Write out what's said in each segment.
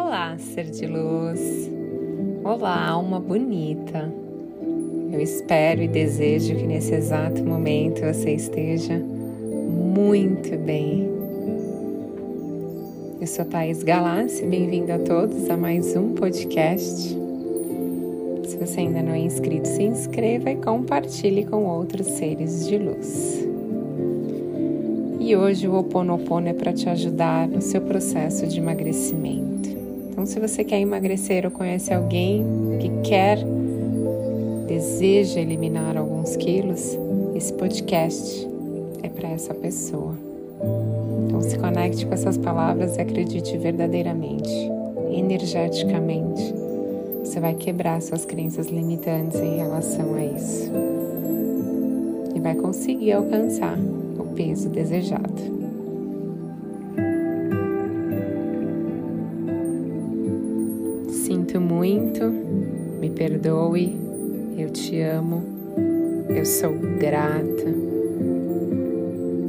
Olá, ser de luz. Olá, alma bonita. Eu espero e desejo que nesse exato momento você esteja muito bem. Eu sou Thais Galassi, bem-vindo a todos a mais um podcast. Se você ainda não é inscrito, se inscreva e compartilhe com outros seres de luz. E hoje o Ho Oponopono é para te ajudar no seu processo de emagrecimento. Então, se você quer emagrecer ou conhece alguém que quer, deseja eliminar alguns quilos, esse podcast é para essa pessoa. Então, se conecte com essas palavras e acredite verdadeiramente, energeticamente. Você vai quebrar suas crenças limitantes em relação a isso e vai conseguir alcançar o peso desejado. Sinto muito, me perdoe, eu te amo, eu sou grata.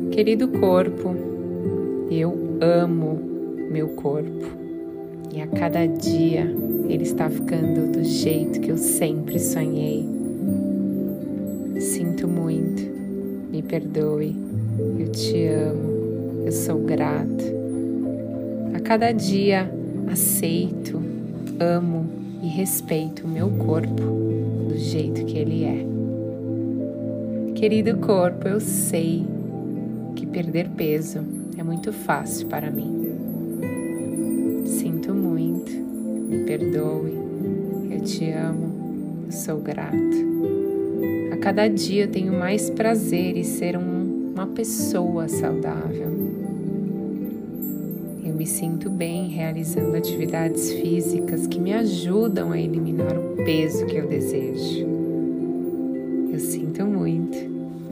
Querido corpo, eu amo meu corpo. E a cada dia ele está ficando do jeito que eu sempre sonhei. Sinto muito, me perdoe, eu te amo, eu sou grata. A cada dia aceito amo e respeito o meu corpo do jeito que ele é. Querido corpo, eu sei que perder peso é muito fácil para mim. Sinto muito, me perdoe, eu te amo, eu sou grato. A cada dia eu tenho mais prazer em ser um, uma pessoa saudável me sinto bem realizando atividades físicas que me ajudam a eliminar o peso que eu desejo. Eu sinto muito,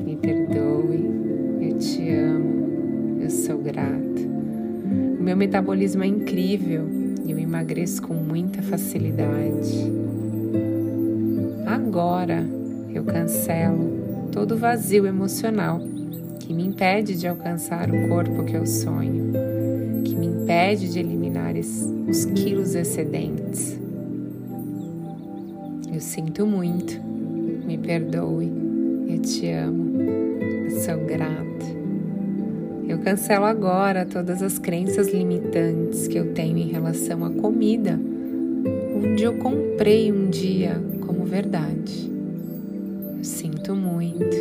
me perdoe, eu te amo, eu sou grata. O meu metabolismo é incrível e eu emagreço com muita facilidade. Agora eu cancelo todo o vazio emocional que me impede de alcançar o corpo que eu sonho impede de eliminar os quilos excedentes. Eu sinto muito, me perdoe, eu te amo, eu sou grata. Eu cancelo agora todas as crenças limitantes que eu tenho em relação à comida, onde eu comprei um dia como verdade. Eu sinto muito,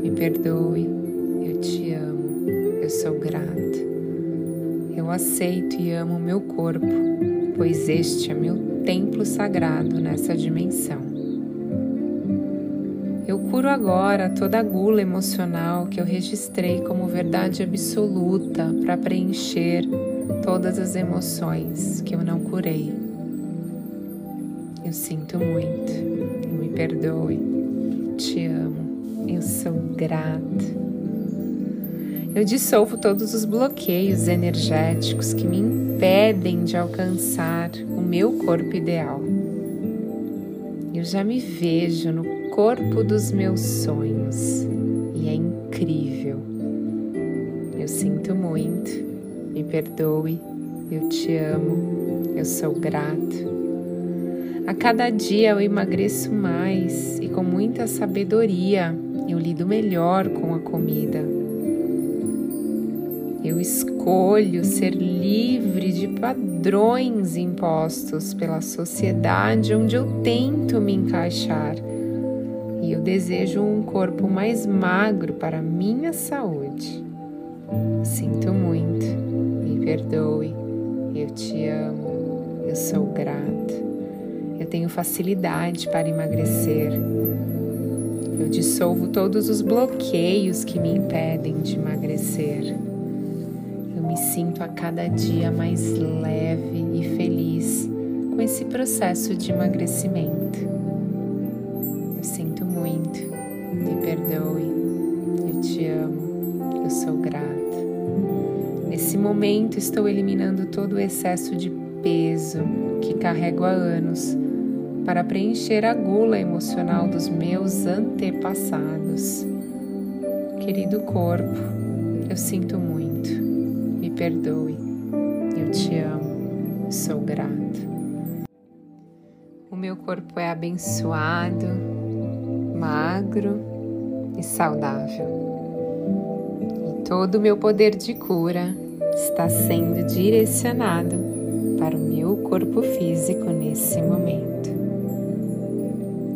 me perdoe, eu te amo, eu sou grata. Eu aceito e amo o meu corpo, pois este é meu templo sagrado nessa dimensão. Eu curo agora toda a gula emocional que eu registrei como verdade absoluta para preencher todas as emoções que eu não curei. Eu sinto muito, me perdoe, te amo, eu sou grata. Eu dissolvo todos os bloqueios energéticos que me impedem de alcançar o meu corpo ideal. Eu já me vejo no corpo dos meus sonhos e é incrível. Eu sinto muito, me perdoe, eu te amo, eu sou grato. A cada dia eu emagreço mais e com muita sabedoria eu lido melhor com a comida eu escolho ser livre de padrões impostos pela sociedade onde eu tento me encaixar. E eu desejo um corpo mais magro para minha saúde. Sinto muito, me perdoe, eu te amo, eu sou grata. Eu tenho facilidade para emagrecer. Eu dissolvo todos os bloqueios que me impedem de emagrecer me sinto a cada dia mais leve e feliz com esse processo de emagrecimento. Eu sinto muito, me perdoe, eu te amo, eu sou grata. Nesse momento estou eliminando todo o excesso de peso que carrego há anos para preencher a gula emocional dos meus antepassados. Querido corpo, eu sinto muito me perdoe. Eu te amo, sou grata. O meu corpo é abençoado, magro e saudável. E todo o meu poder de cura está sendo direcionado para o meu corpo físico nesse momento.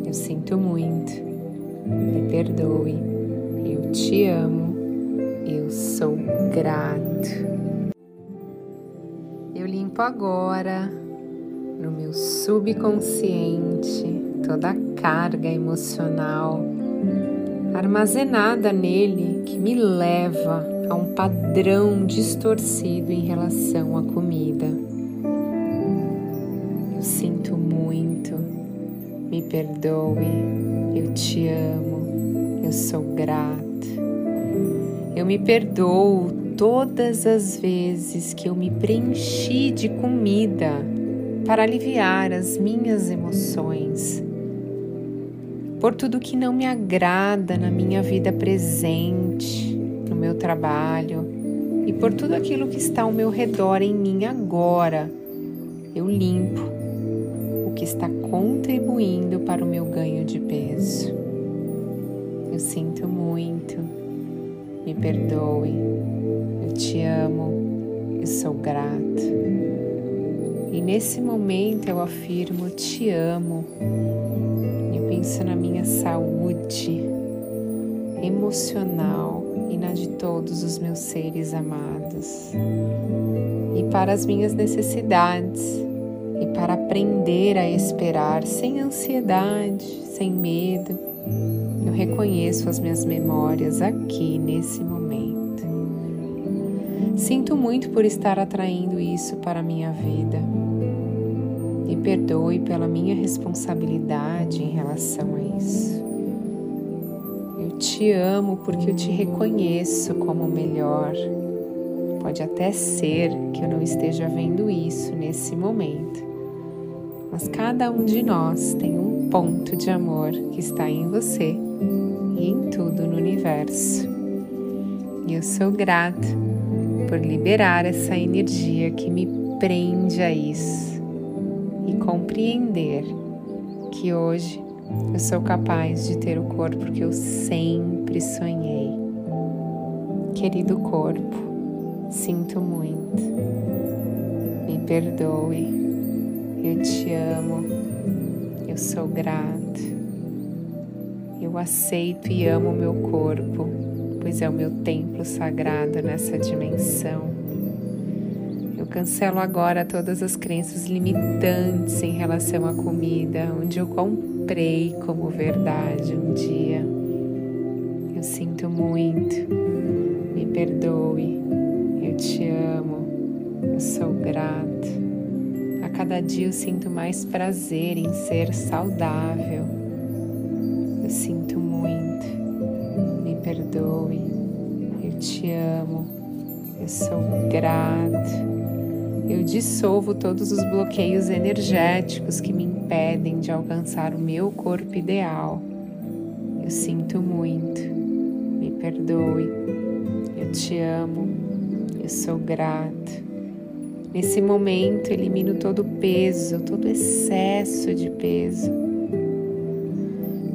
Eu sinto muito, me perdoe, eu te amo, eu sou grato. Eu limpo agora no meu subconsciente toda a carga emocional armazenada nele que me leva a um padrão distorcido em relação à comida. Eu sinto muito, me perdoe, eu te amo, eu sou grato. Eu me perdoo todas as vezes que eu me preenchi de comida para aliviar as minhas emoções. Por tudo que não me agrada na minha vida presente, no meu trabalho e por tudo aquilo que está ao meu redor em mim agora. Eu limpo o que está contribuindo para o meu ganho de peso. Eu sinto muito, me perdoe, eu te amo, eu sou grato. E nesse momento eu afirmo: te amo. Eu penso na minha saúde emocional e na de todos os meus seres amados. E para as minhas necessidades, e para aprender a esperar sem ansiedade, sem medo, eu reconheço as minhas memórias aqui nesse momento. Sinto muito por estar atraindo isso para a minha vida. Me perdoe pela minha responsabilidade em relação a isso te amo porque eu te reconheço como melhor. Pode até ser que eu não esteja vendo isso nesse momento, mas cada um de nós tem um ponto de amor que está em você e em tudo no universo. E eu sou grata por liberar essa energia que me prende a isso e compreender que hoje eu sou capaz de ter o corpo que eu sempre sonhei. Querido corpo, sinto muito. Me perdoe. Eu te amo. Eu sou grato. Eu aceito e amo o meu corpo, pois é o meu templo sagrado nessa dimensão. Eu cancelo agora todas as crenças limitantes em relação à comida, onde eu comprei como verdade um dia. Eu sinto muito, me perdoe, eu te amo, eu sou grato. Cada dia eu sinto mais prazer em ser saudável. Eu sinto muito, me perdoe, eu te amo, eu sou grato. Eu dissolvo todos os bloqueios energéticos que me impedem de alcançar o meu corpo ideal. Eu sinto muito, me perdoe, eu te amo, eu sou grato. Nesse momento, elimino todo o peso, todo o excesso de peso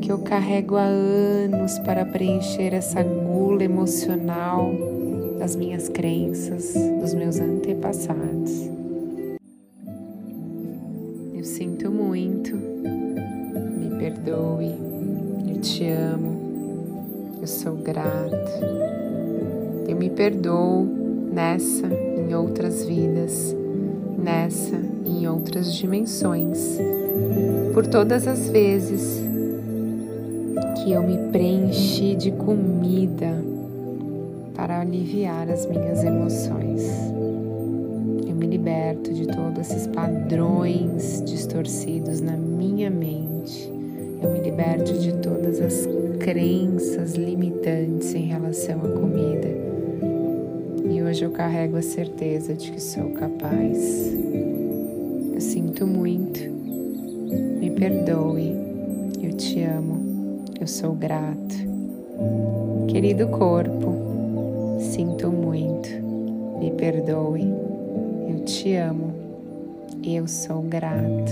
que eu carrego há anos para preencher essa gula emocional das minhas crenças, dos meus antepassados. Eu sinto muito, me perdoe, eu te amo, eu sou grato. Eu me perdoo nessa, em outras vidas, nessa e em outras dimensões, por todas as vezes que eu me preenchi de comida para aliviar as minhas emoções. Eu me liberto de todos esses padrões distorcidos na minha mente. Eu me liberto de todas as crenças limitantes em relação à comida. Hoje eu carrego a certeza de que sou capaz. Eu sinto muito. Me perdoe. Eu te amo. Eu sou grato. Querido corpo, Sinto muito, me perdoe, eu te amo, eu sou grato.